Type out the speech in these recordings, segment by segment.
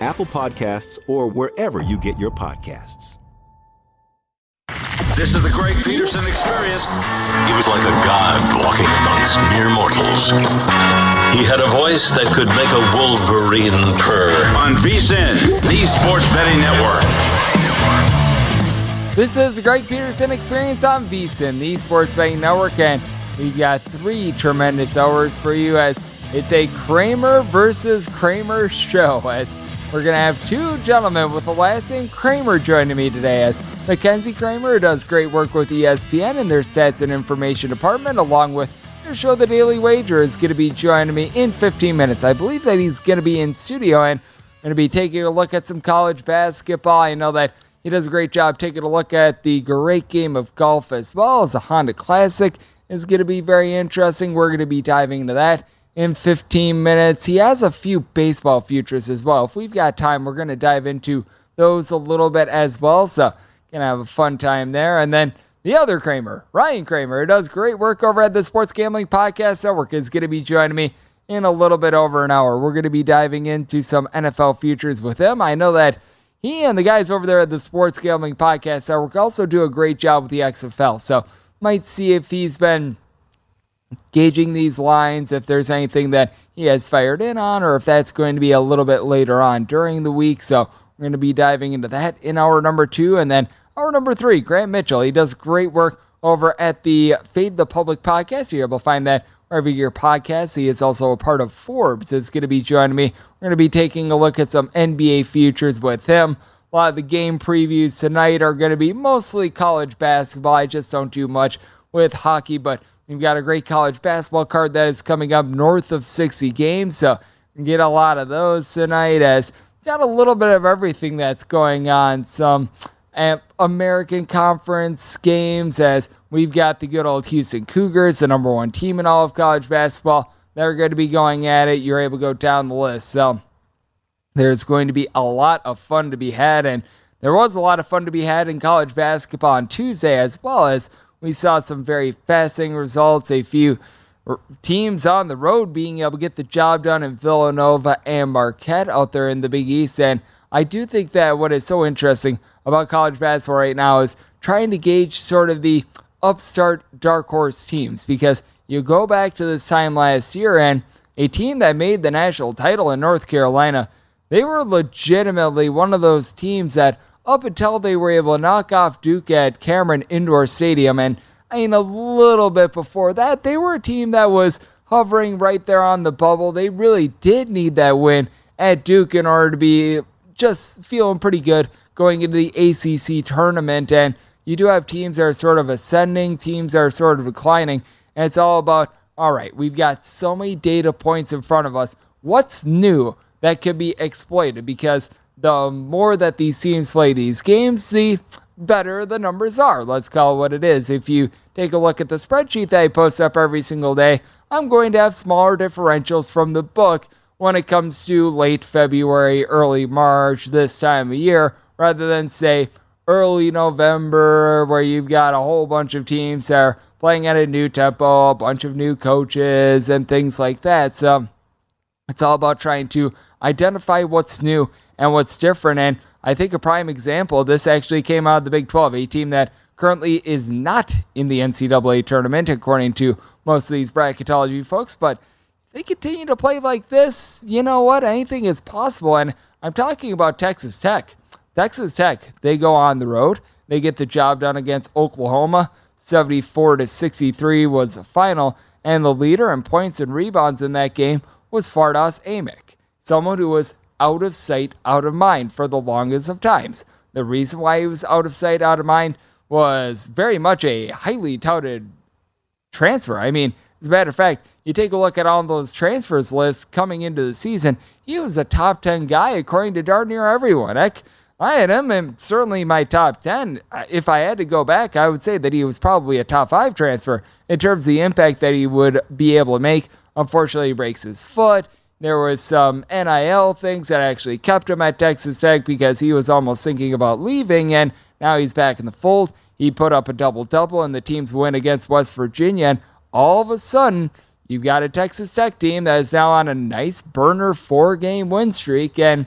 Apple Podcasts, or wherever you get your podcasts. This is the Greg Peterson experience. He was like a god walking amongst mere mortals. He had a voice that could make a wolverine purr. On VSIN, the Sports Betting Network. This is the Greg Peterson experience on VSIN, the Sports Betting Network, and We've got three tremendous hours for you as it's a Kramer versus Kramer show. As we're going to have two gentlemen with the last name Kramer joining me today. As Mackenzie Kraemer does great work with ESPN in their stats and information department, along with their show, The Daily Wager, is going to be joining me in 15 minutes. I believe that he's going to be in studio and going to be taking a look at some college basketball. I know that he does a great job taking a look at the great game of golf as well as the Honda Classic is going to be very interesting. We're going to be diving into that in 15 minutes. He has a few baseball futures as well. If we've got time, we're going to dive into those a little bit as well. So, going to have a fun time there. And then the other Kramer, Ryan Kramer, who does great work over at the Sports Gambling Podcast Network, is going to be joining me in a little bit over an hour. We're going to be diving into some NFL futures with him. I know that he and the guys over there at the Sports Gambling Podcast Network also do a great job with the XFL. So, might see if he's been gauging these lines, if there's anything that he has fired in on, or if that's going to be a little bit later on during the week. So we're going to be diving into that in hour number two. And then hour number three, Grant Mitchell. He does great work over at the Fade the Public podcast. You're able to find that wherever your podcast. He is also a part of Forbes. It's going to be joining me. We're going to be taking a look at some NBA futures with him. A lot of the game previews tonight are going to be mostly college basketball. I just don't do much with hockey, but we've got a great college basketball card that is coming up north of 60 games. So get a lot of those tonight as got a little bit of everything that's going on. Some eh, American Conference games as we've got the good old Houston Cougars, the number one team in all of college basketball. They're going to be going at it. You're able to go down the list. So there's going to be a lot of fun to be had, and there was a lot of fun to be had in college basketball on Tuesday, as well as we saw some very fascinating results. A few teams on the road being able to get the job done in Villanova and Marquette out there in the Big East. And I do think that what is so interesting about college basketball right now is trying to gauge sort of the upstart dark horse teams because you go back to this time last year and a team that made the national title in North Carolina they were legitimately one of those teams that up until they were able to knock off Duke at Cameron Indoor Stadium. And I mean, a little bit before that, they were a team that was hovering right there on the bubble. They really did need that win at Duke in order to be just feeling pretty good going into the ACC tournament. And you do have teams that are sort of ascending, teams that are sort of declining. And it's all about, all right, we've got so many data points in front of us. What's new that could be exploited? Because the more that these teams play these games, the better the numbers are. Let's call it what it is. If you take a look at the spreadsheet that I post up every single day, I'm going to have smaller differentials from the book when it comes to late February, early March, this time of year, rather than say early November, where you've got a whole bunch of teams that are playing at a new tempo, a bunch of new coaches, and things like that. So it's all about trying to identify what's new and what's different. And I think a prime example, this actually came out of the Big 12, a team that currently is not in the NCAA tournament, according to most of these bracketology folks. But if they continue to play like this, you know what? Anything is possible. And I'm talking about Texas Tech. Texas Tech, they go on the road. They get the job done against Oklahoma. 74 to 63 was the final, and the leader in points and rebounds in that game was Fardaws Aimaq, someone who was out of sight, out of mind for the longest of times. The reason why he was out of sight, out of mind was very much a highly touted transfer. I mean, as a matter of fact, you take a look at all those transfers lists coming into the season, he was a top 10 guy according to darn near everyone. Heck, I had him in certainly my top 10. If I had to go back, I would say that he was probably a top 5 transfer in terms of the impact that he would be able to make. Unfortunately, he breaks his foot. There was some NIL things that actually kept him at Texas Tech because he was almost thinking about leaving, and now he's back in the fold. He put up a double double in the team's win against West Virginia, and all of a sudden, you've got a Texas Tech team that is now on a nice burner four game win streak, and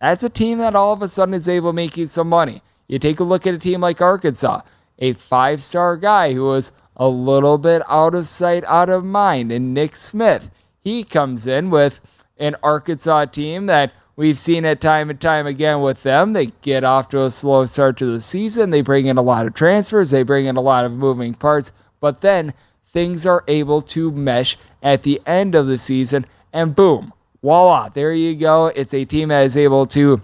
that's a team that all of a sudden is able to make you some money. You take a look at a team like Arkansas, a five star guy who was a little bit out of sight, out of mind, and Nick Smith he comes in with an Arkansas team that we've seen it time and time again with them. They get off to a slow start to the season. They bring in a lot of transfers, they bring in a lot of moving parts, but then things are able to mesh at the end of the season, and boom, voila, there you go. It's a team that is able to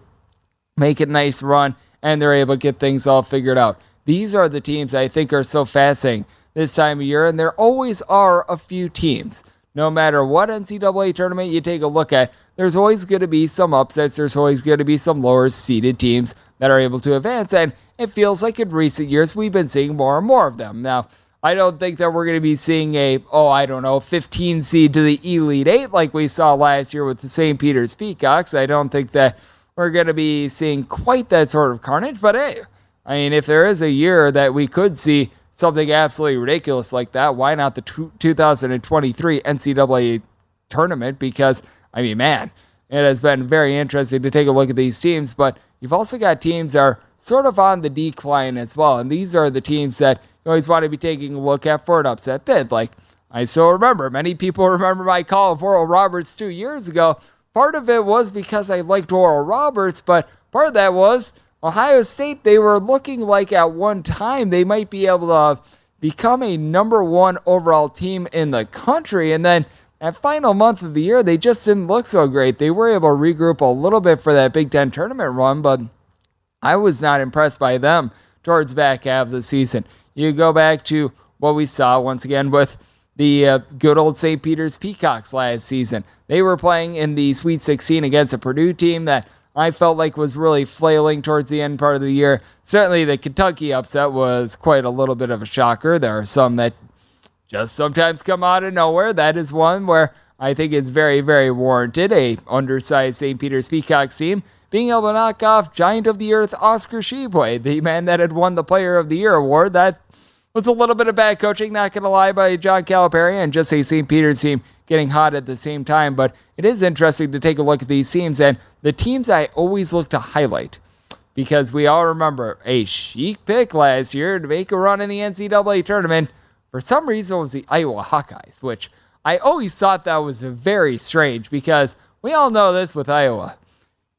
make a nice run, and they're able to get things all figured out. These are the teams I think are so fascinating this time of year, and there always are a few teams no matter what NCAA tournament you take a look at, there's always going to be some upsets. There's always going to be some lower seeded teams that are able to advance. And it feels like in recent years, we've been seeing more and more of them. Now, I don't think that we're going to be seeing a, oh, I don't know, 15 seed to the Elite Eight like we saw last year with the St. Peter's Peacocks. I don't think that we're going to be seeing quite that sort of carnage. But hey, I mean, if there is a year that we could see something absolutely ridiculous like that, why not the 2023 NCAA tournament? Because, I mean, man, it has been very interesting to take a look at these teams, but you've also got teams that are sort of on the decline as well. And these are the teams that you always want to be taking a look at for an upset bid. Like, I still remember, many people remember my call of Oral Roberts two years ago. Part of it was because I liked Oral Roberts, but part of that was Ohio State, they were looking like at one time they might be able to become a number one overall team in the country. And then that final month of the year, they just didn't look so great. They were able to regroup a little bit for that Big Ten tournament run, but I was not impressed by them towards back half of the season. You go back to what we saw once again with the uh, good old St. Peter's Peacocks last season. They were playing in the Sweet 16 against a Purdue team that I felt like was really flailing towards the end part of the year. Certainly, the Kentucky upset was quite a little bit of a shocker. There are some that just sometimes come out of nowhere. That is one where I think it's very, very warranted. A undersized St. Peter's Peacocks team being able to knock off Giant of the Earth Oscar Tshiebwe, the man that had won the Player of the Year award. That was a little bit of bad coaching, not going to lie, by John Calipari and just a St. Peter's team getting hot at the same time. But it is interesting to take a look at these teams and the teams I always look to highlight because we all remember a chic pick last year to make a run in the NCAA tournament. For some reason, it was the Iowa Hawkeyes, which I always thought that was very strange because we all know this with Iowa.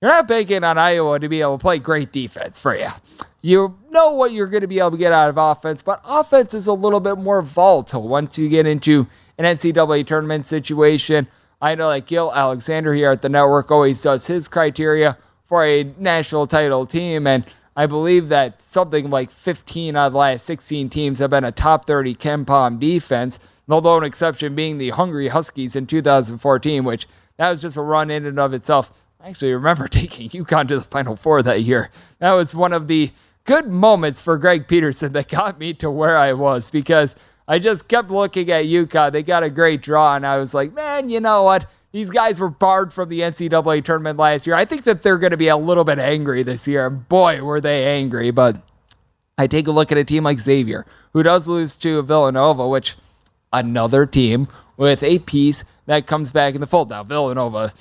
you're not banking on Iowa to be able to play great defense for you. You know what you're going to be able to get out of offense, but offense is a little bit more volatile once you get into an NCAA tournament situation. I know that Gill Alexander here at the network always does his criteria for a national title team, and I believe that something like 15 out of the last 16 teams have been a top 30 KenPom defense. The lone exception being the Hungry Huskies in 2014, which that was just a run in and of itself. I actually remember taking UConn to the Final Four that year. That was one of the good moments for Greg Peterson that got me to where I was because I just kept looking at UConn. They got a great draw, and I was like, man, you know what? These guys were barred from the NCAA tournament last year. I think that they're going to be a little bit angry this year. Boy, were they angry. But I take a look at a team like Xavier, who does lose to Villanova, which another team with a piece that comes back in the fold. Now, Villanova,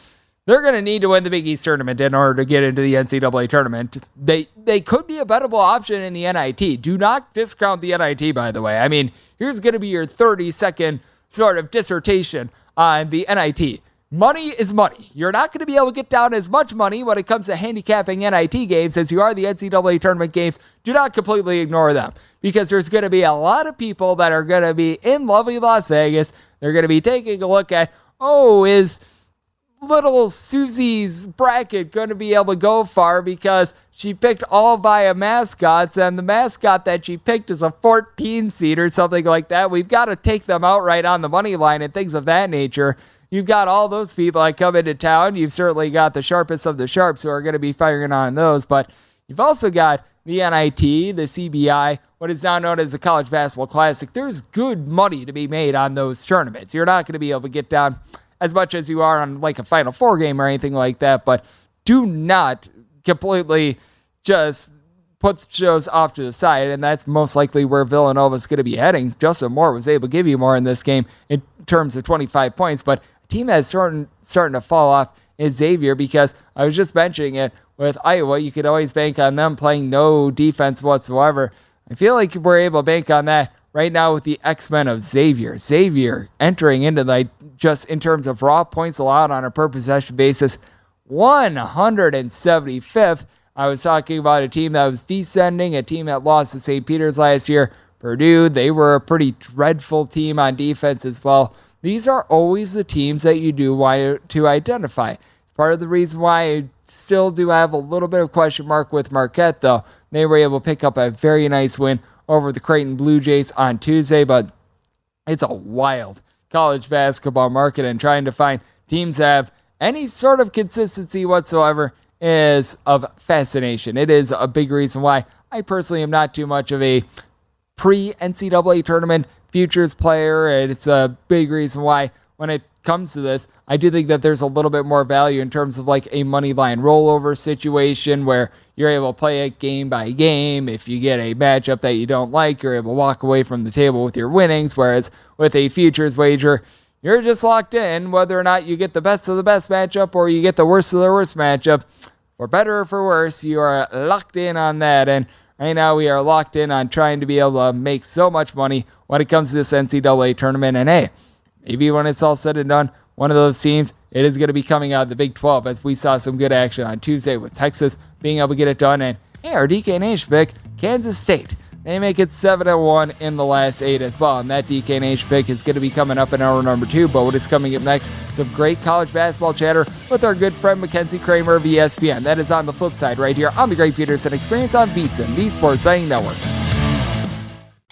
they're going to need to win the Big East tournament in order to get into the NCAA tournament. They they could be a bettable option in the NIT. Do not discount the NIT, by the way. I mean, here's going to be your 30 second sort of dissertation on the NIT. Money is money. You're not going to be able to get down as much money when it comes to handicapping NIT games as you are the NCAA tournament games. Do not completely ignore them because there's going to be a lot of people that are going to be in lovely Las Vegas. They're going to be taking a look at, oh, is little Susie's bracket going to be able to go far because she picked all via mascots, and the mascot that she picked is a 14 seed or something like that. We've got to take them outright on the money line and things of that nature. You've got all those people that come into town. You've certainly got the sharpest of the sharps who are going to be firing on those, but you've also got the NIT, the CBI, what is now known as the College Basketball Classic. There's good money to be made on those tournaments. You're not going to be able to get down as much as you are on like a Final Four game or anything like that, but do not completely just put shows off to the side, and that's most likely where Villanova is going to be heading. Justin Moore was able to give you more in this game in terms of 25 points, but team that's starting starting to fall off is Xavier because I was just mentioning it with Iowa. You could always bank on them playing no defense whatsoever. I feel like we're able to bank on that right now with the X Men of Xavier. Xavier entering into the just in terms of raw points allowed on a per possession basis, 175th. I was talking about a team that was descending, a team that lost to St. Peter's last year. Purdue, they were a pretty dreadful team on defense as well. These are always the teams that you do want to identify. Part of the reason why I still do have a little bit of question mark with Marquette, though. They were able to pick up a very nice win over the Creighton Blue Jays on Tuesday, but it's a wild college basketball market, and trying to find teams that have any sort of consistency whatsoever is of fascination. It is a big reason why I personally am not too much of a pre NCAA tournament futures player. It's a big reason why when it comes to this, I do think that there's a little bit more value in terms of like a money line rollover situation where you're able to play it game by game. If you get a matchup that you don't like, you're able to walk away from the table with your winnings. Whereas with a futures wager, you're just locked in whether or not you get the best of the best matchup or you get the worst of the worst matchup. For better or for worse, you are locked in on that. And right now, we are locked in on trying to be able to make so much money when it comes to this NCAA tournament. And hey, maybe when it's all said and done, one of those teams, it is going to be coming out of the Big 12 as we saw some good action on Tuesday with Texas being able to get it done. And hey, our DK Nation pick, Kansas State. They make it 7 1 in the last eight as well. And that DK Nation pick is going to be coming up in hour number two. But what is coming up next? Some great college basketball chatter with our good friend Mackenzie Kraemer of ESPN. That is on the flip side right here on the Greg Peterson Experience on VSIN, the Sports Betting Network.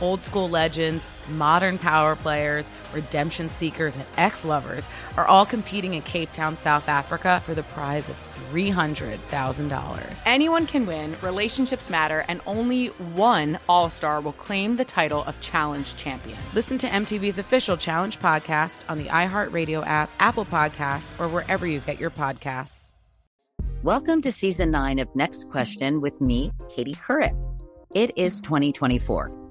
Old school legends, modern power players, redemption seekers, and ex lovers are all competing in Cape Town, South Africa for the prize of $300,000. Anyone can win, relationships matter, and only one All Star will claim the title of Challenge Champion. Listen to MTV's official Challenge podcast on the iHeartRadio app, Apple Podcasts, or wherever you get your podcasts. Welcome to season nine of Next Question with me, Katie Couric. It is 2024,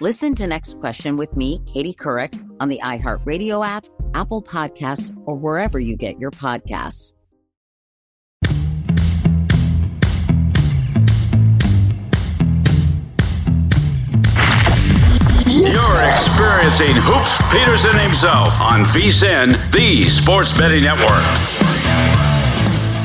Listen to Next Question with me, Katie Couric, on the iHeartRadio app, Apple Podcasts, or wherever you get your podcasts. You're experiencing Hoops Peterson himself on VSIN, the Sports Betting Network.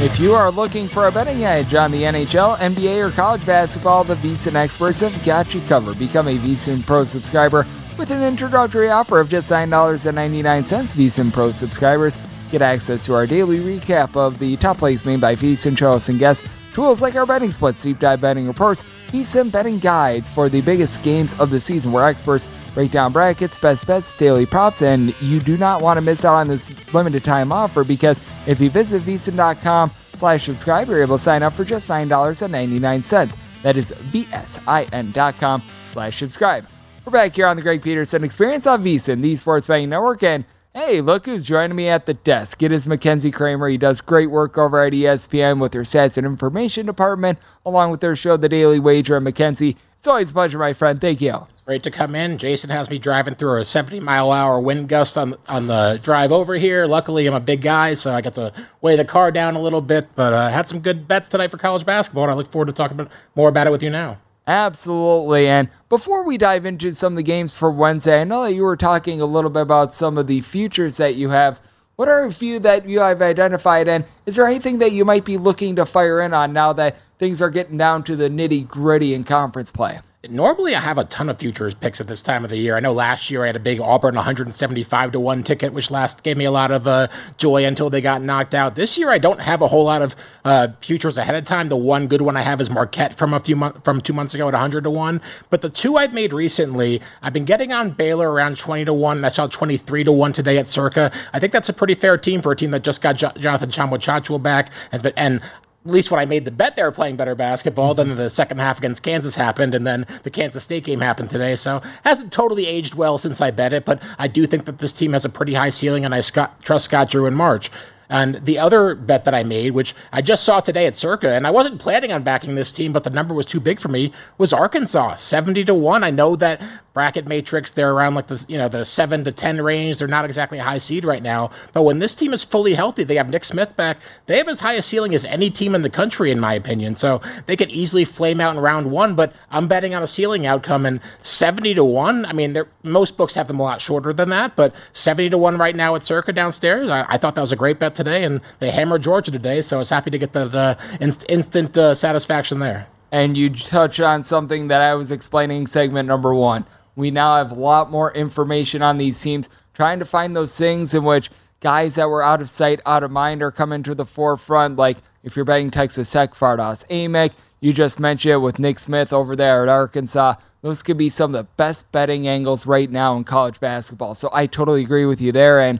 If you are looking for a betting edge on the NHL, NBA, or college basketball, the VSIN experts have got you covered. Become a VSIN Pro subscriber with an introductory offer of just $9.99. VSIN Pro subscribers get access to our daily recap of the top plays made by VSIN shows and guests, tools like our betting splits, deep dive betting reports, VSIN betting guides for the biggest games of the season, where experts break down brackets, best bets, daily props, and you do not want to miss out on this limited time offer because if you visit VSIN.com slash subscribe, you're able to sign up for just $9.99. That is VSIN.com slash subscribe. We're back here on the Greg Peterson Experience on VSIN, the Sports Betting Network, and hey, look who's joining me at the desk. It is Mackenzie Kraemer. He does great work over at ESPN with their stats and information department, along with their show, The Daily Wager. And Mackenzie, it's always a pleasure, my friend. Thank you. It's great to come in. Jason has me driving through a 70 mile hour wind gust on on the drive over here. Luckily, I'm a big guy, so I got to weigh the car down a little bit. But I uh, had some good bets tonight for college basketball, and I look forward to talking about, more about it with you now. Absolutely. And before we dive into some of the games for Wednesday, I know that you were talking a little bit about some of the futures that you have. What are a few that you have identified? And is there anything that you might be looking to fire in on now that things are getting down to the nitty gritty in conference play? Normally, I have a ton of futures picks at this time of the year. I know last year I had a big Auburn 175 to 1 ticket, which last gave me a lot of uh, joy until they got knocked out. This year, I don't have a whole lot of uh, futures ahead of time. The one good one I have is Marquette from a few months from two months ago at 100 to 1. But the two I've made recently, I've been getting on Baylor around 20 to 1. and I saw 23 to 1 today at Circa. I think that's a pretty fair team for a team that just got jo- Jonathan Tchamwa back. Has been, and at least when I made the bet, they were playing better basketball. Then the second half against Kansas happened, and then the Kansas State game happened today. So hasn't totally aged well since I bet it, but I do think that this team has a pretty high ceiling, and I trust Scott Drew in March. And the other bet that I made, which I just saw today at Circa, and I wasn't planning on backing this team, but the number was too big for me, was Arkansas, 70 to 1. I know that bracket matrix, they're around like the you know the seven to ten range. They're not exactly a high seed right now. But when this team is fully healthy, they have Nick Smith back. They have as high a ceiling as any team in the country, in my opinion. So they could easily flame out in round one. But I'm betting on a ceiling outcome and 70 to one. I mean, most books have them a lot shorter than that, but 70 to one right now at Circa downstairs. I, I thought that was a great bet today, and they hammered Georgia today. So I was happy to get that uh, inst- instant uh, satisfaction there. And you touch on something that I was explaining segment number one we now have a lot more information on these teams, trying to find those things in which guys that were out of sight, out of mind are coming to the forefront. Like if you're betting Texas Tech, Fardaws Aimaq, you just mentioned it with Nick Smith over there at Arkansas. Those could be some of the best betting angles right now in college basketball. So I totally agree with you there. And,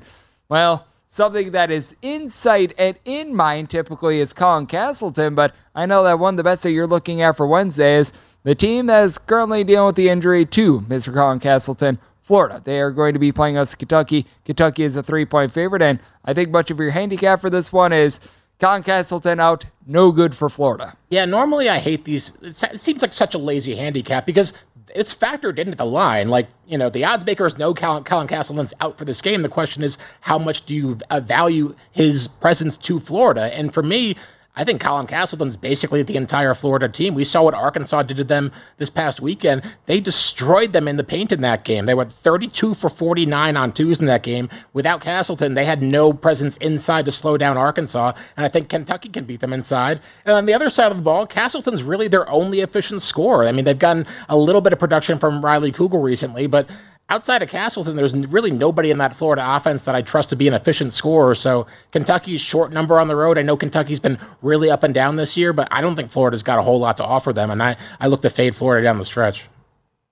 well, something that is in sight and in mind typically is Colin Castleton, but I know that one of the bets that you're looking at for Wednesday is the team that is currently dealing with the injury to Mr. Colin Castleton, Florida. They are going to be playing us Kentucky. Kentucky is a three point favorite, and I think much of your handicap for this one is Colin Castleton out, no good for Florida. Yeah, normally I hate these. It seems like such a lazy handicap because it's factored into the line. Like, you know, the odds makers know Colin, Colin Castleton's out for this game. The question is, how much do you value his presence to Florida? And for me, I think Colin Castleton's basically the entire Florida team. We saw what Arkansas did to them this past weekend. They destroyed them in the paint in that game. They went 32 for 49 on twos in that game. Without Castleton, they had no presence inside to slow down Arkansas, and I think Kentucky can beat them inside. And on the other side of the ball, Castleton's really their only efficient scorer. I mean, they've gotten a little bit of production from Riley Kugel recently, but outside of Castleton, there's really nobody in that Florida offense that I trust to be an efficient scorer. So Kentucky's short number on the road. I know Kentucky's been really up and down this year, but I don't think Florida's got a whole lot to offer them. And I, I look to fade Florida down the stretch.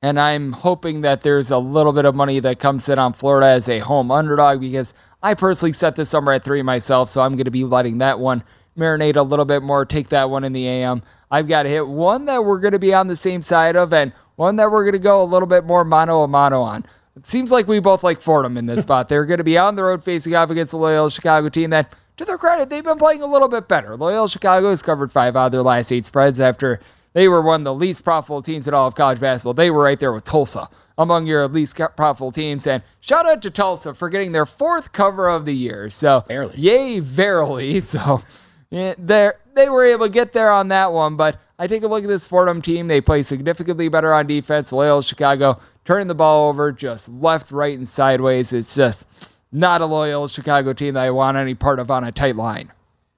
And I'm hoping that there's a little bit of money that comes in on Florida as a home underdog because I personally set this number at three myself. So I'm going to be letting that one marinate a little bit more, take that one in the AM. I've got to hit one that we're going to be on the same side of and one that we're going to go a little bit more mano a mano on. It seems like we both like Fordham in this spot. They're going to be on the road facing off against the Loyola Chicago team that, to their credit, they've been playing a little bit better. Loyola Chicago has covered five out of their last eight spreads after they were one of the least profitable teams in all of college basketball. They were right there with Tulsa among your least profitable teams. And shout out to Tulsa for getting their fourth cover of the year. So, barely. Yay, verily. So, yeah, they were able to get there on that one. But I take a look at this Fordham team. They play significantly better on defense. Loyola Chicago turning the ball over just left, right, and sideways. It's just not a Loyola Chicago team that I want any part of on a tight line.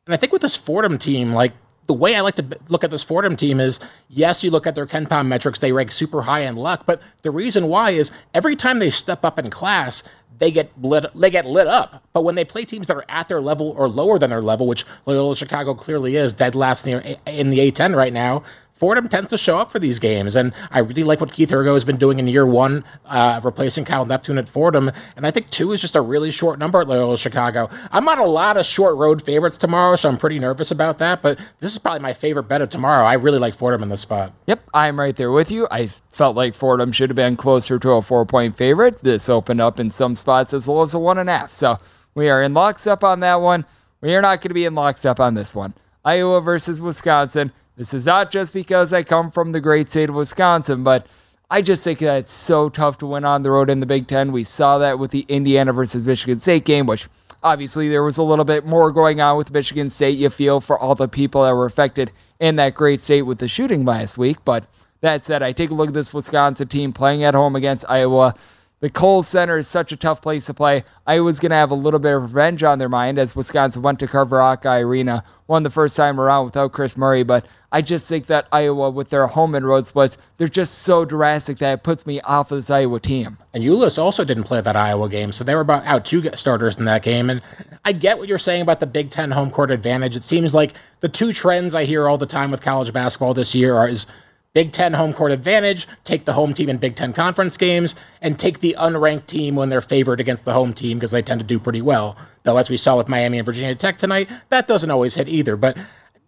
And I think with this Fordham team, like the way I like to look at this Fordham team is yes, you look at their KenPom metrics, they rank super high in luck, but the reason why is every time they step up in class, they get lit they get lit up. But when they play teams that are at their level or lower than their level, which Loyola Chicago clearly is, dead last in the, in the A10 right now, Fordham tends to show up for these games, and I really like what Keith Urgo has been doing in year one, uh, replacing Kyle Neptune at Fordham. And I think two is just a really short number at Loyola Chicago. I'm on a lot of short road favorites tomorrow, so I'm pretty nervous about that. But this is probably my favorite bet of tomorrow. I really like Fordham in this spot. Yep, I'm right there with you. I felt like Fordham should have been closer to a four point favorite. This opened up in some spots as low as a one and a half. So we are in lockstep on that one. We are not going to be in lockstep on this one. Iowa versus Wisconsin. This is not just because I come from the great state of Wisconsin, but I just think that it's so tough to win on the road in the Big Ten. We saw that with the Indiana versus Michigan State game, which obviously there was a little bit more going on with Michigan State. You feel for all the people that were affected in that great state with the shooting last week. But that said, I take a look at this Wisconsin team playing at home against Iowa. the Kohl Center is such a tough place to play. Iowa's going to have a little bit of revenge on their mind as Wisconsin went to Carver Hawkeye Arena, won the first time around without Kris Murray. But I just think that Iowa, with their home and road splits, they're just so drastic that it puts me off of this Iowa team. And Ulis also didn't play that Iowa game, so they were about out two starters in that game. And I get what you're saying about the Big Ten home court advantage. It seems like the two trends I hear all the time with college basketball this year are is Big Ten home court advantage, take the home team in Big Ten conference games, and take the unranked team when they're favored against the home team because they tend to do pretty well. Though, as we saw with Miami and Virginia Tech tonight, that doesn't always hit either. But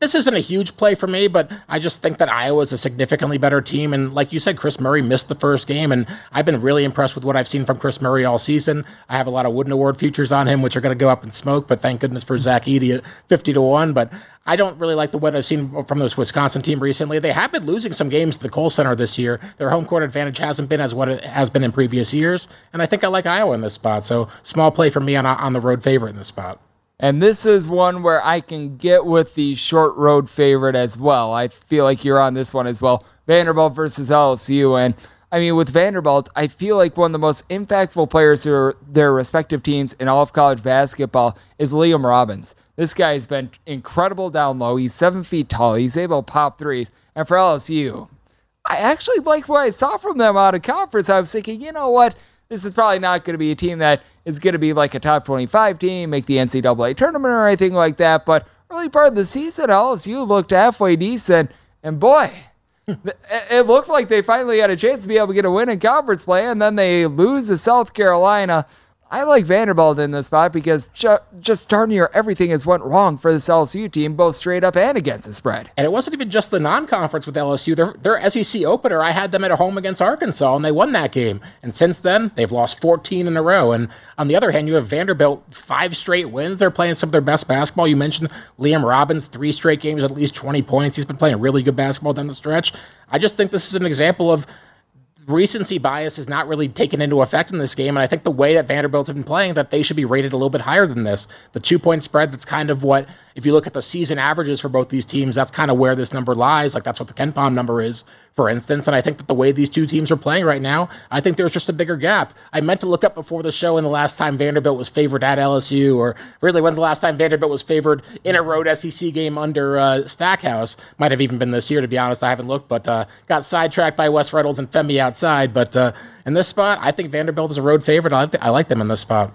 this isn't a huge play for me, but I just think that Iowa is a significantly better team. And like you said, Kris Murray missed the first game, and I've been really impressed with what I've seen from Kris Murray all season. I have a lot of Wooden Award futures on him, which are going to go up in smoke, but thank goodness for Zach Edey at 50 to 1. But I don't really like the what I've seen from this Wisconsin team recently. They have been losing some games to the Kohl Center this year. Their home court advantage hasn't been as what it has been in previous years, and I think I like Iowa in this spot. So small play for me on on the road favorite in this spot. And this is one where I can get with the short road favorite as well. I feel like you're on this one as well. Vanderbilt versus LSU. And I mean, with Vanderbilt, I feel like one of the most impactful players for their respective teams in all of college basketball is Liam Robbins. This guy has been incredible down low. He's seven feet tall. He's able to pop threes. And for LSU, I actually liked what I saw from them out of conference. I was thinking, you know what? This is probably not going to be a team that is going to be like a top 25 team, make the NCAA tournament or anything like that. But early part of the season, LSU looked halfway decent. And boy, it looked like they finally had a chance to be able to get a win in conference play. And then they lose to South Carolina. I like Vanderbilt in this spot because ju- just darn near everything has went wrong for this LSU team, both straight up and against the spread. And it wasn't even just the non-conference with LSU. Their, their SEC opener, I had them at home against Arkansas, and they won that game. And since then, they've lost 14 in a row. And on the other hand, you have Vanderbilt, five straight wins. They're playing some of their best basketball. You mentioned Liam Robbins, three straight games, at least 20 points. He's been playing really good basketball down the stretch. I just think this is an example of recency bias is not really taken into effect in this game. And I think the way that Vanderbilt's been playing, that they should be rated a little bit higher than this. The two point spread, that's kind of what, if you look at the season averages for both these teams, that's kind of where this number lies. Like that's what the KenPom number is, for instance. And I think that the way these two teams are playing right now, I think there's just a bigger gap. I meant to look up before the show when the last time Vanderbilt was favored at LSU, or really when's the last time Vanderbilt was favored in a road SEC game under uh, Stackhouse. Might have even been this year, to be honest. I haven't looked, but uh, got sidetracked by Wes Reynolds and Femi outside. But uh, in this spot, I think Vanderbilt is a road favorite. I like, I like them in this spot.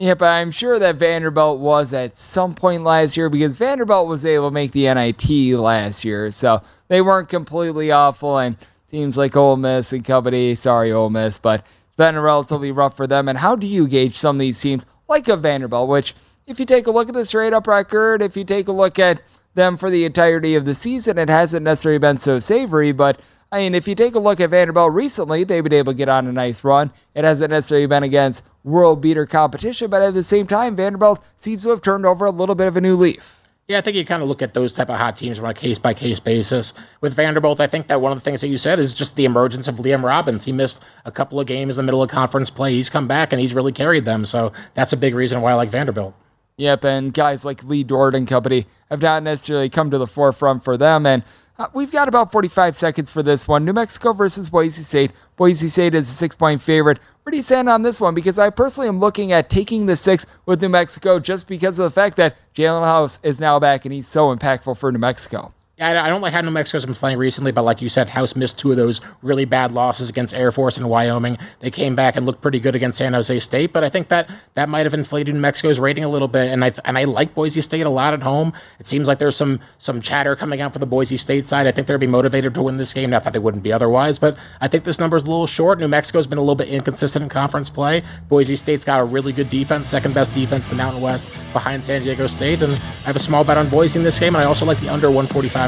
Yeah, but I'm sure that Vanderbilt was at some point last year because Vanderbilt was able to make the NIT last year. So they weren't completely awful. And teams like Ole Miss and company, sorry, Ole Miss, but it's been relatively rough for them. And how do you gauge some of these teams like a Vanderbilt, which, if you take a look at the straight up record, if you take a look at them for the entirety of the season, it hasn't necessarily been so savory, but I mean, if you take a look at Vanderbilt recently, they've been able to get on a nice run. It hasn't necessarily been against world beater competition, but at the same time, Vanderbilt seems to have turned over a little bit of a new leaf. Yeah, I think you kind of look at those type of hot teams on a case by case basis. With Vanderbilt, I think that one of the things that you said is just the emergence of Liam Robbins. He missed a couple of games in the middle of conference play. He's come back and he's really carried them. So that's a big reason why I like Vanderbilt. Yep, and guys like Lee Dort and company have not necessarily come to the forefront for them. And uh, we've got about 45 seconds for this one. New Mexico versus Boise State. Boise State is a six point favorite. Where do on this one? Because I personally am looking at taking the six with New Mexico just because of the fact that Jaelen House is now back and he's so impactful for New Mexico. Yeah, I don't like how New Mexico's been playing recently, but like you said, House missed two of those really bad losses against Air Force and Wyoming. They came back and looked pretty good against San Jose State, but I think that that might have inflated New Mexico's rating a little bit. And I and I like Boise State a lot at home. It seems like there's some some chatter coming out for the Boise State side. I think they'll be motivated to win this game. Not that they wouldn't be otherwise, but I think this number's a little short. New Mexico's been a little bit inconsistent in conference play. Boise State's got a really good defense, second best defense in the Mountain West behind San Diego State, and I have a small bet on Boise in this game, and I also like the under 145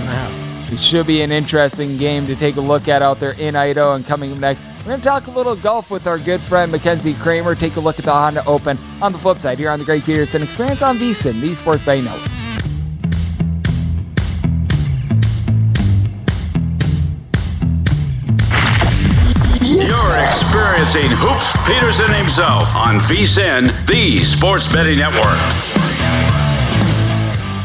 It should be an interesting game to take a look at out there in Idaho. And coming up next, we're going to talk a little golf with our good friend Mackenzie Kraemer. Take a look at the Honda Open on the flip side here on the Greg Peterson Experience on VSIN, the Sports Betting Network. You're experiencing Hoops Peterson himself on VSIN, the Sports Betting Network.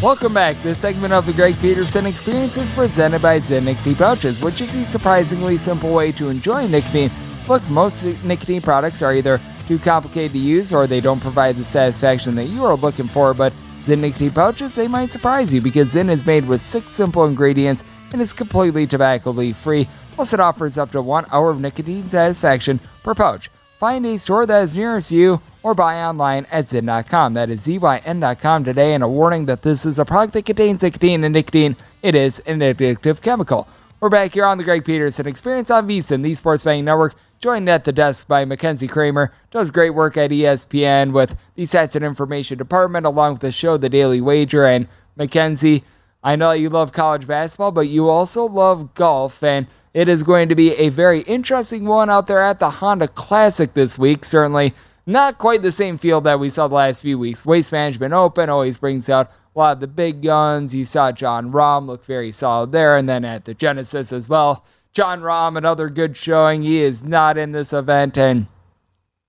Welcome back. This segment of the Greg Peterson Experience is presented by Zyn Nicotine Pouches, which is a surprisingly simple way to enjoy nicotine Look, most nicotine products are either too complicated to use or they don't provide the satisfaction that you are looking for, but Zyn nicotine pouches, they might surprise you because Zyn is made with six simple ingredients and is completely tobacco leaf free. Plus, it offers up to one hour of nicotine satisfaction per pouch. Find a store that is nearest you or buy online at Zyn.com. That is ZYN.com today. And a warning that this is a product that contains nicotine, and nicotine, it is an addictive chemical. We're back here on the Greg Peterson Experience on VSiN, the Sports Betting Network. Joined at the desk by Mackenzie Kraemer. Does great work at ESPN with the Stats and Information Department, along with the show The Daily Wager. And Mackenzie, I know you love college basketball, but you also love golf. And it is going to be a very interesting one out there at the Honda Classic this week. Certainly not quite the same field that we saw the last few weeks. Waste Management Open always brings out a lot of the big guns. You saw Jon Rahm look very solid there, and then at the Genesis as well. Jon Rahm, another good showing. He is not in this event, and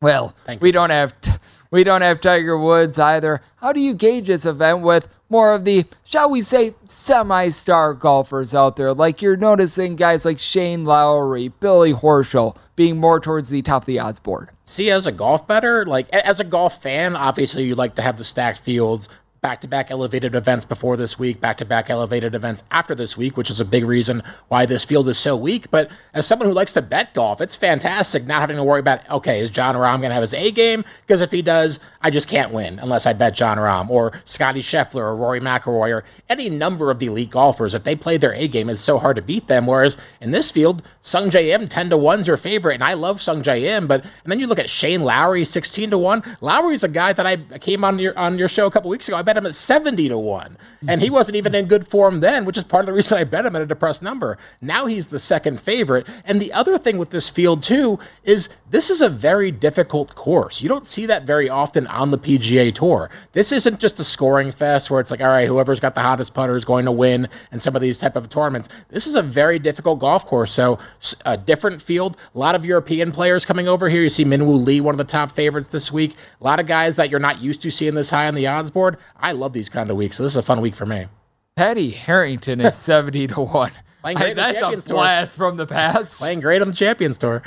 well, Thank we don't have t- we don't have Tiger Woods either. How do you gauge this event with more of the, shall we say, semi star golfers out there. Like you're noticing guys like Shane Lowry, Billy Horschel being more towards the top of the odds board. See, as a golf bettor, like as a golf fan, obviously you like to have the stacked fields back to back elevated events before this week, back to back elevated events after this week, which is a big reason why this field is so weak. But as someone who likes to bet golf, it's fantastic not having to worry about, okay, is Jon Rahm going to have his A game? Because if he does, I just can't win unless I bet Jon Rahm or Scotty Scheffler or Rory McIlroy or any number of the elite golfers. If they play their A game, it's so hard to beat them. Whereas in this field, Sungjae Im 10 to 1's your favorite, and I love Sungjae Im. But and then you look at Shane Lowry 16 to 1. Lowry's a guy that I came on your on your show a couple weeks ago. I bet him at 70 to 1. And he mm-hmm. wasn't even in good form then, which is part of the reason I bet him at a depressed number. Now he's the second favorite. And the other thing with this field, too, is this is a very difficult course. You don't see that very often on the PGA Tour. This isn't just a scoring fest where it's like, all right, whoever's got the hottest putter is going to win and some of these type of tournaments. This is a very difficult golf course. So a different field, a lot of European players coming over here. You see Minwoo Lee, one of the top favorites this week. A lot of guys that you're not used to seeing this high on the odds board. I love these kind of weeks. So this is a fun week for me. Paddy Harrington is 70 to 1. I, that's a blast Tour. from the past. Playing great on the Champions Tour.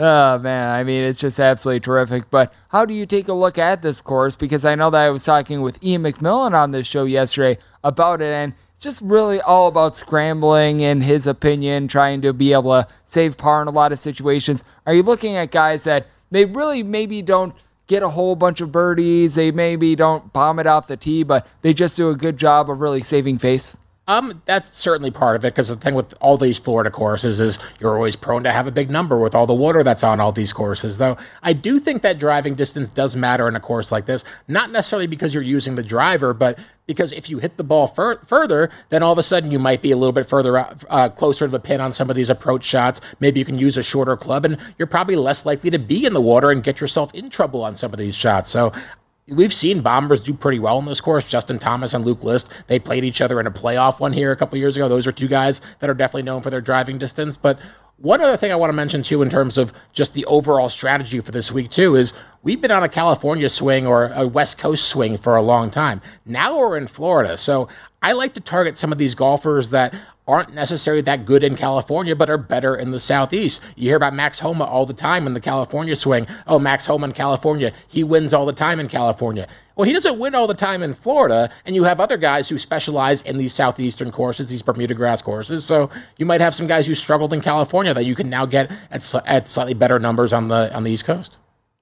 Oh man, I mean it's just absolutely terrific. But how do you take a look at this course? Because I know that I was talking with Ian McMillan on this show yesterday about it, and it's just really all about scrambling, in his opinion, trying to be able to save par in a lot of situations. Are you looking at guys that they really maybe don't get a whole bunch of birdies. They maybe don't bomb it off the tee, but they just do a good job of really saving face. Um, that's certainly part of it because the thing with all these Florida courses is you're always prone to have a big number with all the water that's on all these courses. Though I do think that driving distance does matter in a course like this, not necessarily because you're using the driver, but because if you hit the ball fur- further, then all of a sudden you might be a little bit further out, uh, closer to the pin on some of these approach shots. Maybe you can use a shorter club, and you're probably less likely to be in the water and get yourself in trouble on some of these shots. So we've seen bombers do pretty well in this course. Justin Thomas and Luke List, they played each other in a playoff one here a couple years ago. Those are two guys that are definitely known for their driving distance. But one other thing I want to mention too, in terms of just the overall strategy for this week too, is we've been on a California swing or a West Coast swing for a long time. Now we're in Florida, so I like to target some of these golfers that aren't necessarily that good in California, but are better in the Southeast. You hear about Max Homa all the time in the California swing. Oh, Max Homa in California. He wins all the time in California. Well, he doesn't win all the time in Florida, and you have other guys who specialize in these southeastern courses, these Bermuda grass courses. So you might have some guys who struggled in California that you can now get at, at slightly better numbers on the on the East Coast.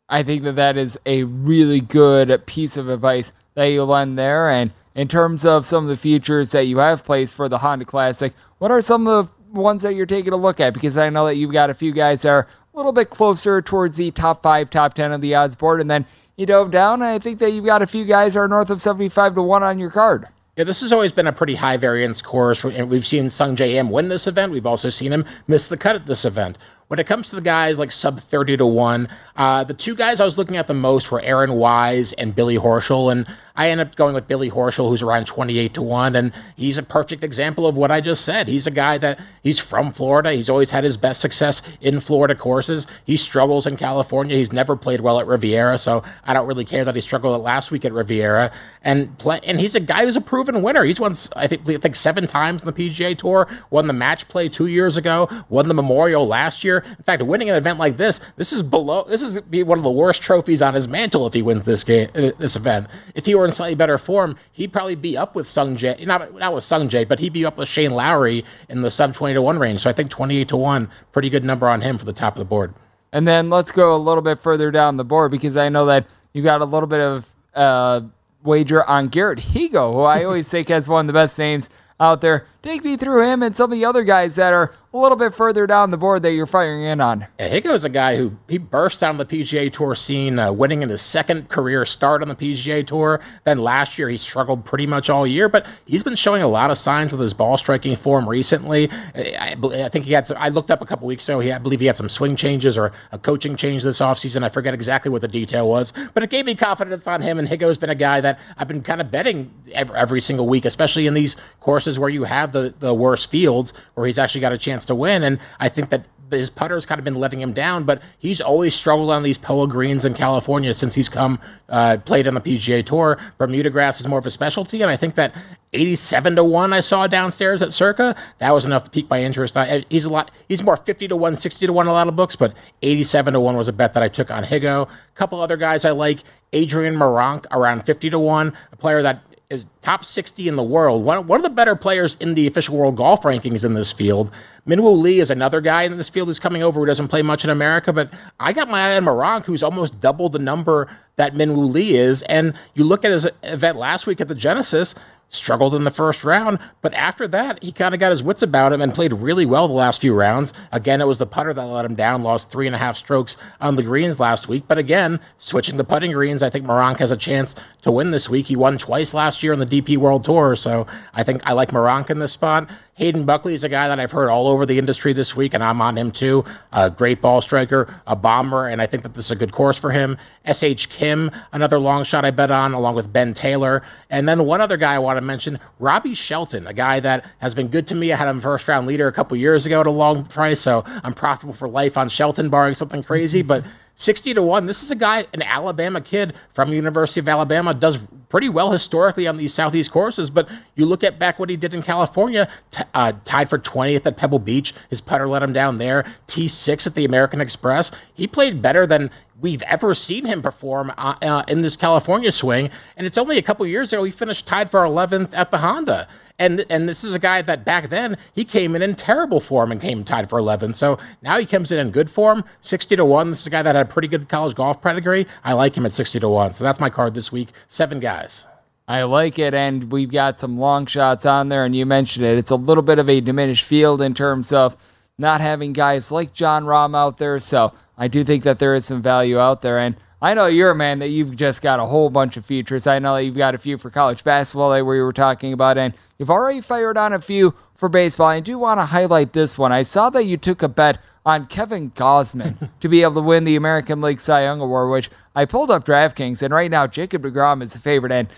I think that that is a really good piece of advice that you lend there, and in terms of some of the features that you have placed for the Honda Classic, what are some of the ones that you're taking a look at? Because I know that you've got a few guys that are a little bit closer towards the top five, top 10 of the odds board, and then you dove down, and I think that you've got a few guys that are north of 75 to 1 on your card. Yeah, this has always been a pretty high variance course, we've seen Sungjae Im win this event. We've also seen him miss the cut at this event. When it comes to the guys like sub 30 to 1, uh, the two guys I was looking at the most were Aaron Wise and Billy Horschel. And I end up going with Billy Horschel, who's around 28 to 1. And he's a perfect example of what I just said. He's a guy that he's from Florida. He's always had his best success in Florida courses. He struggles in California. He's never played well at Riviera. So I don't really care that he struggled last week at Riviera. And play, and he's a guy who's a proven winner. He's won, I think, I think seven times in the PGA Tour, won the match play two years ago, won the Memorial last year. In fact, winning an event like this, this is below. This is be one of the worst trophies on his mantle if he wins this game, uh, this event. If he were in slightly better form, he'd probably be up with Sung Jae, not not with Sung Jae, but he'd be up with Shane Lowry in the sub twenty to one range. So I think twenty eight to one, pretty good number on him for the top of the board. And then let's go a little bit further down the board because I know that you got a little bit of uh, wager on Garrick Higgo, who I always think has one of the best names out there. Take me through him and some of the other guys that are a little bit further down the board that you're firing in on. Yeah, Higgo's a guy who he burst on the PGA Tour scene, uh, winning in his second career start on the PGA Tour. Then last year he struggled pretty much all year, but he's been showing a lot of signs with his ball striking form recently. I, I think he had. Some, I looked up a couple weeks ago. He, I believe he had some swing changes or a coaching change this offseason. I forget exactly what the detail was, but it gave me confidence on him. And Higgo's been a guy that I've been kind of betting every, every single week, especially in these courses where you have the the worst fields, where he's actually got a chance to win. And I think that his putter's kind of been letting him down, but he's always struggled on these poa greens in California since he's come uh, played on the PGA Tour. Bermuda grass is more of a specialty, and I think that 87 to one I saw downstairs at Circa that was enough to pique my interest. I, he's a lot. He's more 50 to one, 60 to one a lot of books, but 87 to one was a bet that I took on Higgo. A couple other guys I like. Adrian Meronk around 50 to one, a player that is top 60 in the world, one, one of the better players in the official world golf rankings in this field. Minwoo Lee is another guy in this field who's coming over who doesn't play much in America, but I got my eye on Meronk, who's almost double the number that Minwoo Lee is. And you look at his event last week at the Genesis, struggled in the first round, but after that, he kind of got his wits about him and played really well the last few rounds. Again, it was the putter that let him down, lost three and a half strokes on the greens last week. But again, switching the putting greens, I think Meronk has a chance to win this week. He won twice last year on the DP World Tour, so I think I like Meronk in this spot. Hayden Buckley is a guy that I've heard all over the industry this week, and I'm on him too. A great ball striker, a bomber, and I think that this is a good course for him. S.H. Kim, another long shot I bet on, along with Ben Taylor. And then one other guy I want to mention, Robbie Shelton, a guy that has been good to me. I had him first round leader a couple years ago at a long price, so I'm profitable for life on Shelton, barring something crazy. But 60 to 1. This is a guy, an Alabama kid from University of Alabama, does pretty well historically on these Southeast courses. But you look at back what he did in California, t- uh, tied for 20th at Pebble Beach. His putter let him down there. T6 at the American Express. He played better than we've ever seen him perform uh, uh, in this California swing. And it's only a couple years ago he finished tied for 11th at the Honda. And and this is a guy that back then he came in in terrible form and came tied for 11. So now he comes in in good form, 60 to 1. This is a guy that had a pretty good college golf pedigree. I like him at 60 to 1. So that's my card this week. Seven guys. I like it, and we've got some long shots on there, and you mentioned it. It's a little bit of a diminished field in terms of not having guys like Jon Rahm out there, so I do think that there is some value out there. And I know you're a man that you've just got a whole bunch of futures. I know that you've got a few for college basketball that we were talking about, and you've already fired on a few for baseball. I do want to highlight this one. I saw that you took a bet on Kevin Gausman to be able to win the American League Cy Young Award, which I pulled up DraftKings, and right now Jacob DeGrom is the favorite, and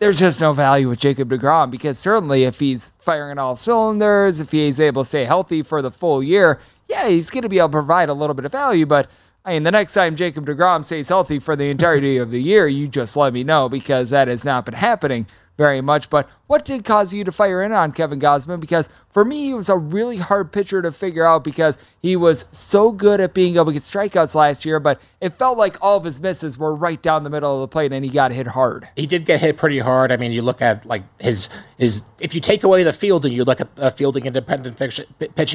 there's just no value with Jacob DeGrom because certainly if he's firing all cylinders, if he's able to stay healthy for the full year, yeah, he's going to be able to provide a little bit of value, but – I mean, the next time Jacob DeGrom stays healthy for the entirety of the year, you just let me know because that has not been happening very much. But what did cause you to fire in on Kevin Gausman? Because for me, he was a really hard pitcher to figure out because he was so good at being able to get strikeouts last year, but it felt like all of his misses were right down the middle of the plate and he got hit hard. He did get hit pretty hard. I mean, you look at like his his if you take away the fielding, you look at the fielding independent pitching,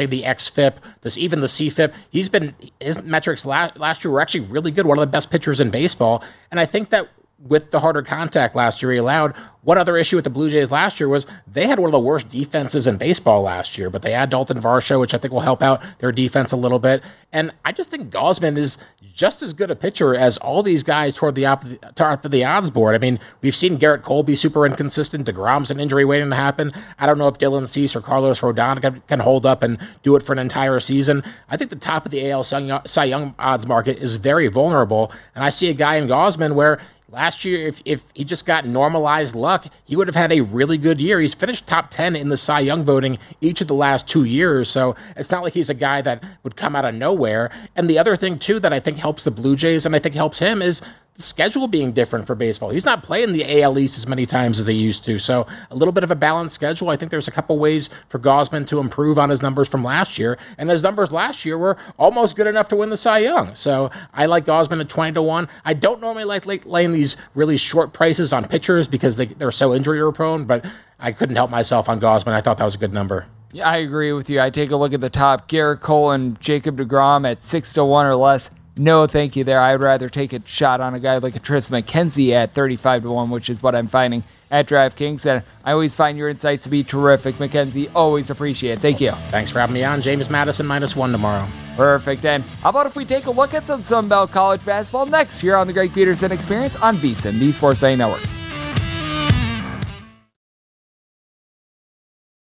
the xFIP, this even the CFIP. He's been his metrics last last year were actually really good. One of the best pitchers in baseball, and I think that with the harder contact last year he allowed. One other issue with the Blue Jays last year was they had one of the worst defenses in baseball last year, but they had Dalton Varsho, which I think will help out their defense a little bit. And I just think Gausman is just as good a pitcher as all these guys toward the top of the odds board. I mean, we've seen Gerrit Cole be super inconsistent. DeGrom's an injury waiting to happen. I don't know if Dylan Cease or Carlos Rodon can, can hold up and do it for an entire season. I think the top of the AL Cy Young odds market is very vulnerable. And I see a guy in Gausman where Last year, if, if he just got normalized luck, he would have had a really good year. He's finished top 10 in the Cy Young voting each of the last two years. So it's not like he's a guy that would come out of nowhere. And the other thing, too, that I think helps the Blue Jays and I think helps him is the schedule being different for baseball. He's not playing the AL East as many times as they used to. So a little bit of a balanced schedule. I think there's a couple ways for Gausman to improve on his numbers from last year. And his numbers last year were almost good enough to win the Cy Young. So I like Gausman at 20 to 1. I don't normally like, laying these really short prices on pitchers because they, they're so injury prone, but I couldn't help myself on Gausman. I thought that was a good number. Yeah, I agree with you. I take a look at the top. Gerrit Cole and Jacob DeGrom at 6 to 1 or less no, thank you there. I'd rather take a shot on a guy like a Tris McKenzie at 35 to 1, which is what I'm finding at DraftKings. And I always find your insights to be terrific, Mackenzie. Always appreciate it. Thank you. Thanks for having me on. James Madison minus one tomorrow. Perfect. And how about if we take a look at some Sunbelt College basketball next here on the Greg Peterson Experience on VSiN, the Sports Betting Network.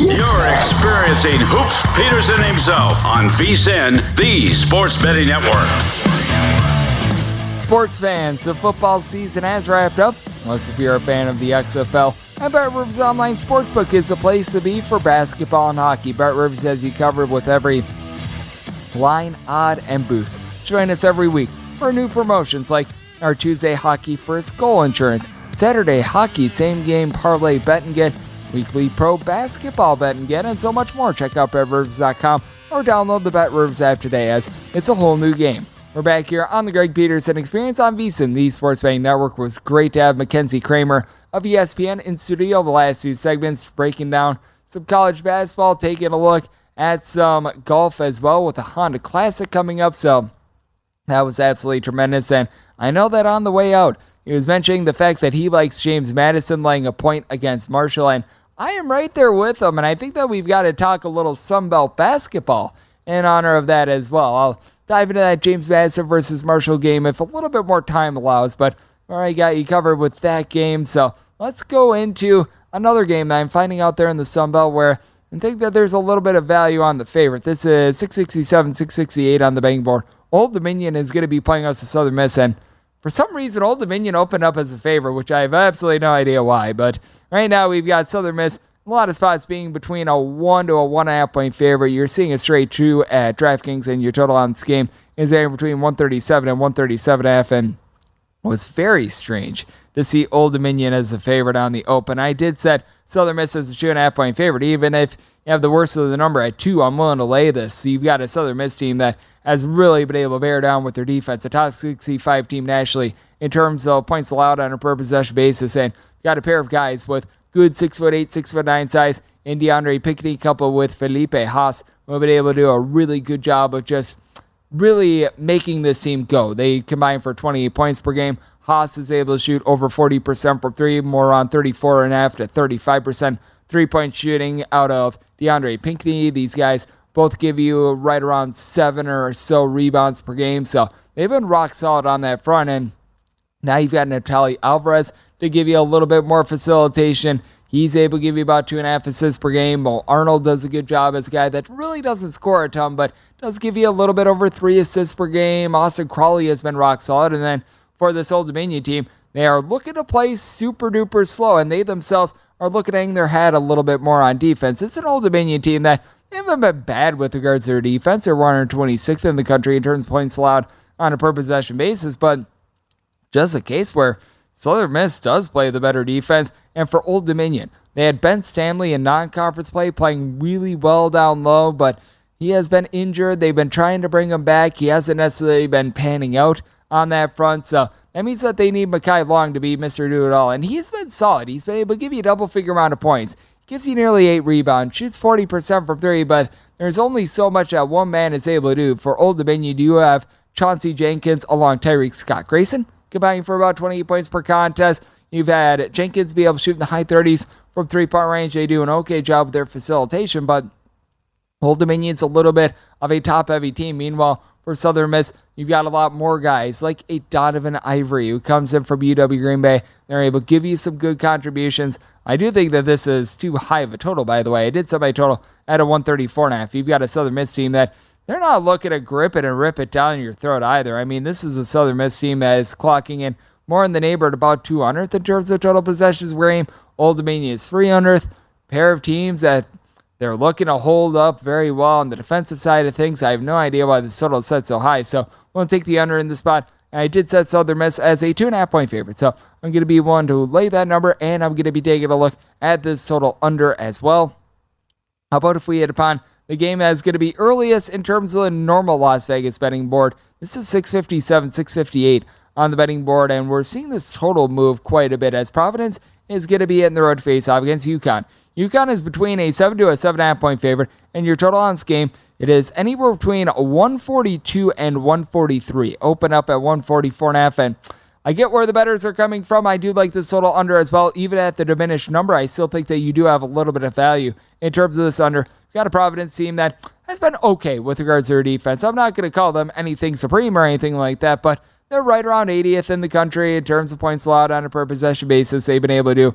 You're experiencing Hoops Peterson himself on VSiN, the Sports Betting Network. Sports fans, the football season has wrapped up. Unless if you're a fan of the XFL, and Bet Rivers Online Sportsbook is the place to be for basketball and hockey. Bet Rivers has you covered with every line, odd, and boost. Join us every week for new promotions like our Tuesday Hockey First Goal Insurance, Saturday Hockey Same Game Parlay Bet and Get, weekly pro basketball bet and get, and so much more. Check out BetRivers.com or download the BetRivers app today as it's a whole new game. We're back here on the Greg Peterson Experience on VSiN, the Sports Betting Network. It was great to have Mackenzie Kraemer of ESPN in studio the last two segments, breaking down some college basketball, taking a look at some golf as well with the Honda Classic coming up. So that was absolutely tremendous. And I know that on the way out, he was mentioning the fact that he likes James Madison laying a point against Marshall. And I am right there with them, And I think that we've got to talk a little Sunbelt basketball in honor of that as well. I'll dive into that James Madison versus Marshall game if a little bit more time allows. But already got you covered with that game. So let's go into another game that I'm finding out there in the Sun Belt where I think that there's a little bit of value on the favorite. This is 667, 668 on the betting board. Old Dominion is going to be playing us to Southern Miss, and for some reason, Old Dominion opened up as a favorite, which I have absolutely no idea why. But right now, we've got Southern Miss. A lot of spots being between a one to a one and a half point favorite. You're seeing a straight two at DraftKings, and your total on this game is there between 137 and 137 and half. And was very strange to see Old Dominion as a favorite on the open. I did set Southern Miss as a two and a half point favorite, even if you have the worst of the number at two. I'm willing to lay this. So you've got a Southern Miss team that has really been able to bear down with their defense, a top 65 team nationally in terms of points allowed on a per possession basis, and got a pair of guys with good six foot eight, six foot nine size in DeAndre Pinckney, coupled with Felipe Haas, who have been able to do a really good job of just really making this team go. They combine for 28 points per game. Haas is able to shoot over 40% from three, more on 34 and a half to 35% three point shooting out of DeAndre Pinckney. These guys both give you right around seven or so rebounds per game. So they've been rock solid on that front. And now you've got Neftali Alvarez to give you a little bit more facilitation. He's able to give you about two and a half assists per game. Well, Arnold does a good job as a guy that really doesn't score a ton, but does give you a little bit over three assists per game. Austin Crowley has been rock solid. And then for this Old Dominion team, they are looking to play super duper slow, and they themselves are looking to hang their hat a little bit more on defense. It's an Old Dominion team that haven't been bad with regards to their defense. They're 126th in the country in terms of points allowed on a per possession basis, but just a case where Southern Miss does play the better defense. And for Old Dominion, they had Ben Stanley in non conference play playing really well down low, but he has been injured. They've been trying to bring him back. He hasn't necessarily been panning out on that front. So that means that they need Mekhi Long to be Mr. Do It All. And he's been solid. He's been able to give you a double figure amount of points. Gives you nearly eight rebounds, shoots 40% from three, but there's only so much that one man is able to do. For Old Dominion, you have Chauncey Jenkins along Tyreek Scott Grayson, combining for about 28 points per contest. You've had Jenkins be able to shoot in the high 30s from three point range. They do an okay job with their facilitation, but Old Dominion's a little bit of a top heavy team. Meanwhile, for Southern Miss, you've got a lot more guys like a Donovan Ivory who comes in from UW Green Bay. They're able to give you some good contributions. I do think that this is too high of a total, by the way. I did set my total at a 134 and a half. You've got a Southern Miss team that they're not looking to grip it and rip it down your throat either. I mean, this is a Southern Miss team that is clocking in more in the neighborhood about 200th in terms of total possessions game. Old Dominion is 300th. Pair of teams that they're looking to hold up very well on the defensive side of things. I have no idea why this total is set so high. So we'll take the under in the spot. And I did set Southern Miss as a two and a half point favorite. So I'm going to be one to lay that number, and I'm going to be taking a look at this total under as well. How about if we hit upon the game that is going to be earliest in terms of the normal Las Vegas betting board? This is 657, 658 on the betting board, and we're seeing this total move quite a bit as Providence is going to be in the road face off against UConn. UConn is between a 7 to a 7.5 point favorite, and your total on this game, it is anywhere between 142 and 143. Open up at 144.5, and I get where the bettors are coming from. I do like this total under as well. Even at the diminished number, I still think that you do have a little bit of value in terms of this under. You got a Providence team that has been okay with regards to their defense. I'm not going to call them anything supreme or anything like that, but they're right around 80th in the country in terms of points allowed on a per possession basis. They've been able to do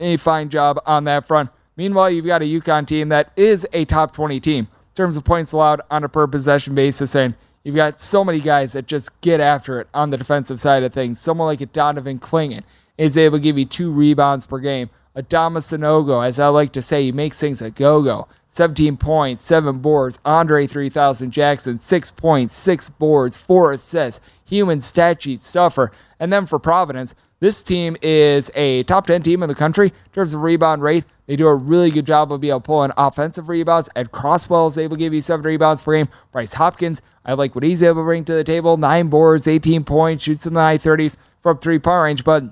a fine job on that front. Meanwhile, you've got a UConn team that is a top 20 team in terms of points allowed on a per possession basis, and you've got so many guys that just get after it on the defensive side of things. Someone like a Donovan Clingan is able to give you two rebounds per game. Adama Sanogo, as I like to say, he makes things a go-go. 17 points, 7 boards. Andre 3000 Jackson, 6 points, 6 boards, 4 assists. Human stat suffer. And then for Providence, this team is a top 10 team in the country in terms of rebound rate. They do a really good job of being able to pull in offensive rebounds. Ed Croswell is able to give you seven rebounds per game. Bryce Hopkins, I like what he's able to bring to the table. Nine boards, 18 points, shoots in the high 30s from three point range. But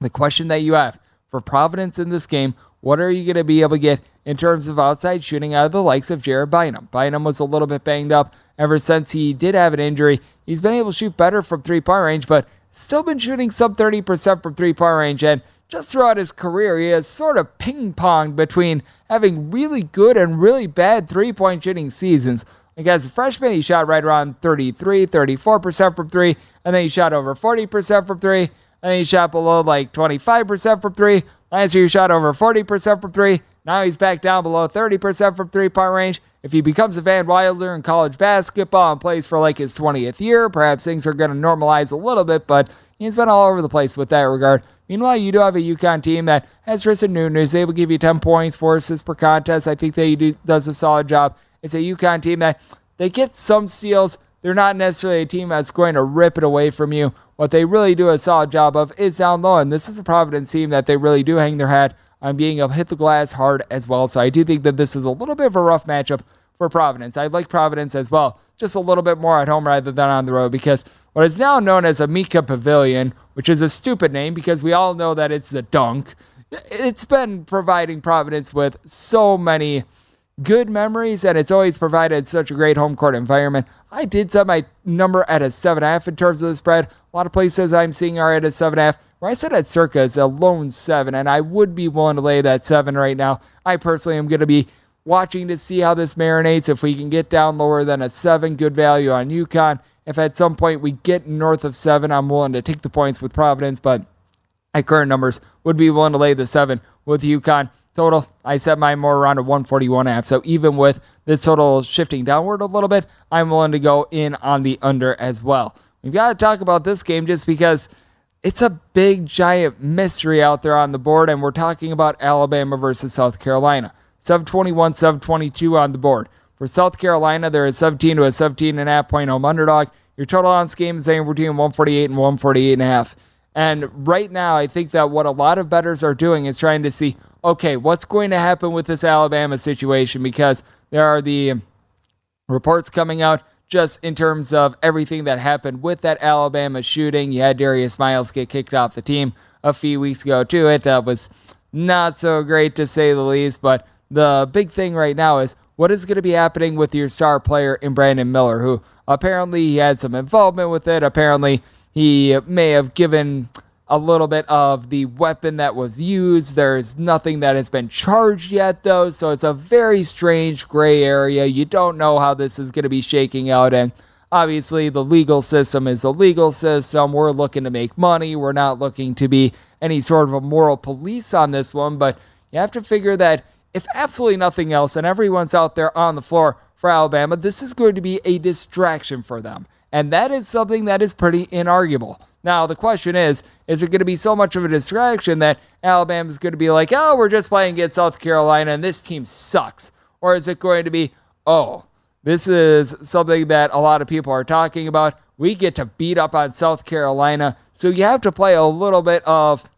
the question that you have for Providence in this game, what are you going to be able to get in terms of outside shooting out of the likes of Jared Bynum? Bynum was a little bit banged up ever since he did have an injury. He's been able to shoot better from three point range, but still been shooting sub 30% from three point range. And just throughout his career, he has sort of ping ponged between having really good and really bad three point shooting seasons. Like as a freshman, he shot right around 33, 34% from three, and then he shot over 40% from three, and then he shot below like 25% from three. Last year, he shot over 40% from three. Now he's back down below 30% from three point range. If he becomes a Van Wilder in college basketball and plays for like his 20th year, perhaps things are going to normalize a little bit, but he's been all over the place with that regard. Meanwhile, you do have a UConn team that has Tristen Newton, who's able to give you 10 points, four assists per contest. I think that he do, does a solid job. It's a UConn team that they get some steals. They're not necessarily a team that's going to rip it away from you. What they really do a solid job of is down low, and this is a Providence team that they really do hang their hat on being able to hit the glass hard as well. So I do think that this is a little bit of a rough matchup for Providence. I like Providence as well, just a little bit more at home rather than on the road because what is now known as Amica Pavilion, which is a stupid name because we all know that it's the dunk. It's been providing Providence with so many good memories, and it's always provided such a great home court environment. I did set my number at a 7.5 in terms of the spread. A lot of places I'm seeing are at a 7.5. Where I said at circa is a lone 7, and I would be willing to lay that 7 right now. I personally am going to be watching to see how this marinates. If we can get down lower than a 7, good value on UConn. If at some point we get north of 7, I'm willing to take the points with Providence, but at current numbers, would be willing to lay the 7 with UConn. Total, I set mine more around a 141 half. So even with this total shifting downward a little bit, I'm willing to go in on the under as well. We've got to talk about this game just because it's a big, giant mystery out there on the board, and we're talking about Alabama versus South Carolina. 721, 722 on the board. For South Carolina, there is 17 to a 17 and a half point home underdog. Your total on this game is anywhere between 148 and 148 and a half. And right now, I think that what a lot of bettors are doing is trying to see okay, what's going to happen with this Alabama situation? Because there are the reports coming out just in terms of everything that happened with that Alabama shooting. You had Darius Miles get kicked off the team a few weeks ago, too. It that was not so great to say the least. But the big thing right now is what is going to be happening with your star player in Brandon Miller, who apparently he had some involvement with it. Apparently, he may have given a little bit of the weapon that was used. There's nothing that has been charged yet, though, so it's a very strange gray area. You don't know how this is going to be shaking out, and obviously, the legal system is a legal system. We're looking to make money, we're not looking to be any sort of a moral police on this one, but you have to figure that if absolutely nothing else, and everyone's out there on the floor for Alabama, this is going to be a distraction for them. And that is something that is pretty inarguable. Now, the question is is it going to be so much of a distraction that Alabama is going to be like, oh, we're just playing against South Carolina and this team sucks? Or is it going to be, oh, this is something that a lot of people are talking about? We get to beat up on South Carolina. So you have to play a little bit of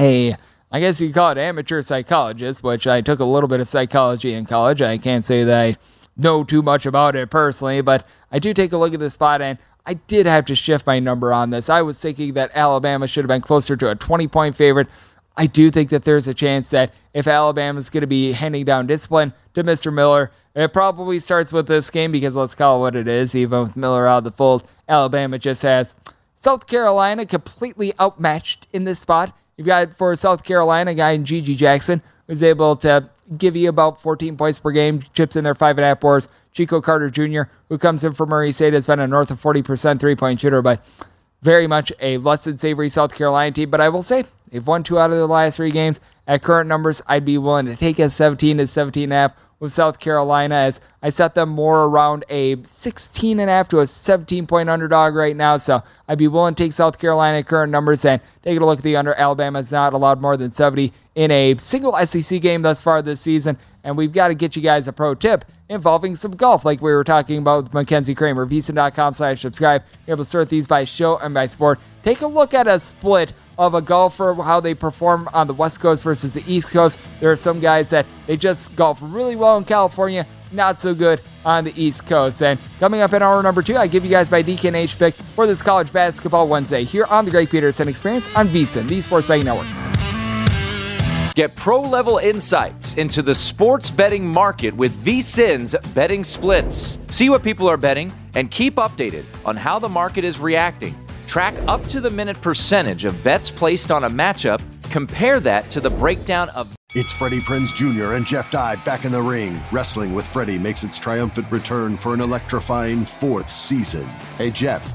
a, I guess you call it amateur psychologist, which I took a little bit of psychology in college. I can't say that I know too much about it personally, but I do take a look at the spot and I did have to shift my number on this. I was thinking that Alabama should have been closer to a 20 point favorite. I do think that there's a chance that if Alabama is going to be handing down discipline to Mr. Miller, it probably starts with this game because let's call it what it is. Even with Miller out of the fold, Alabama just has South Carolina completely outmatched in this spot. You've got for South Carolina a guy in GG Jackson who's able to give you about 14 points per game, chips in their five and a half boards. Chico Carter Jr., who comes in for Murray State, has been a north of 40% three point shooter, but very much a less than savory South Carolina team. But I will say, they've won two out of their last three games. At current numbers, I'd be willing to take a 17 to 17 and a half with South Carolina as I set them more around a 16 and a half to a 17 point underdog right now. So I'd be willing to take South Carolina current numbers and take a look at the under. Alabama has not allowed more than 70 in a single SEC game thus far this season. And we've got to get you guys a pro tip involving some golf, like we were talking about with Mackenzie Kraemer. VSiN.com slash subscribe. You're able to sort these by show and by sport. Take a look at a split of a golfer, how they perform on the West Coast versus the East Coast. There are some guys that they just golf really well in California, not so good on the East Coast. And coming up in hour number two, I give you guys my DKNH pick for this college basketball Wednesday here on the Greg Peterson Experience on VSiN, the Sports Betting Network. Get pro level insights into the sports betting market with VSIN's betting splits. See what people are betting and keep updated on how the market is reacting. Track up to the minute percentage of bets placed on a matchup. Compare that to the breakdown of. It's Freddie Prinze Jr. and Jeff Dye back in the ring. Wrestling with Freddie makes its triumphant return for an electrifying fourth season. Hey, Jeff.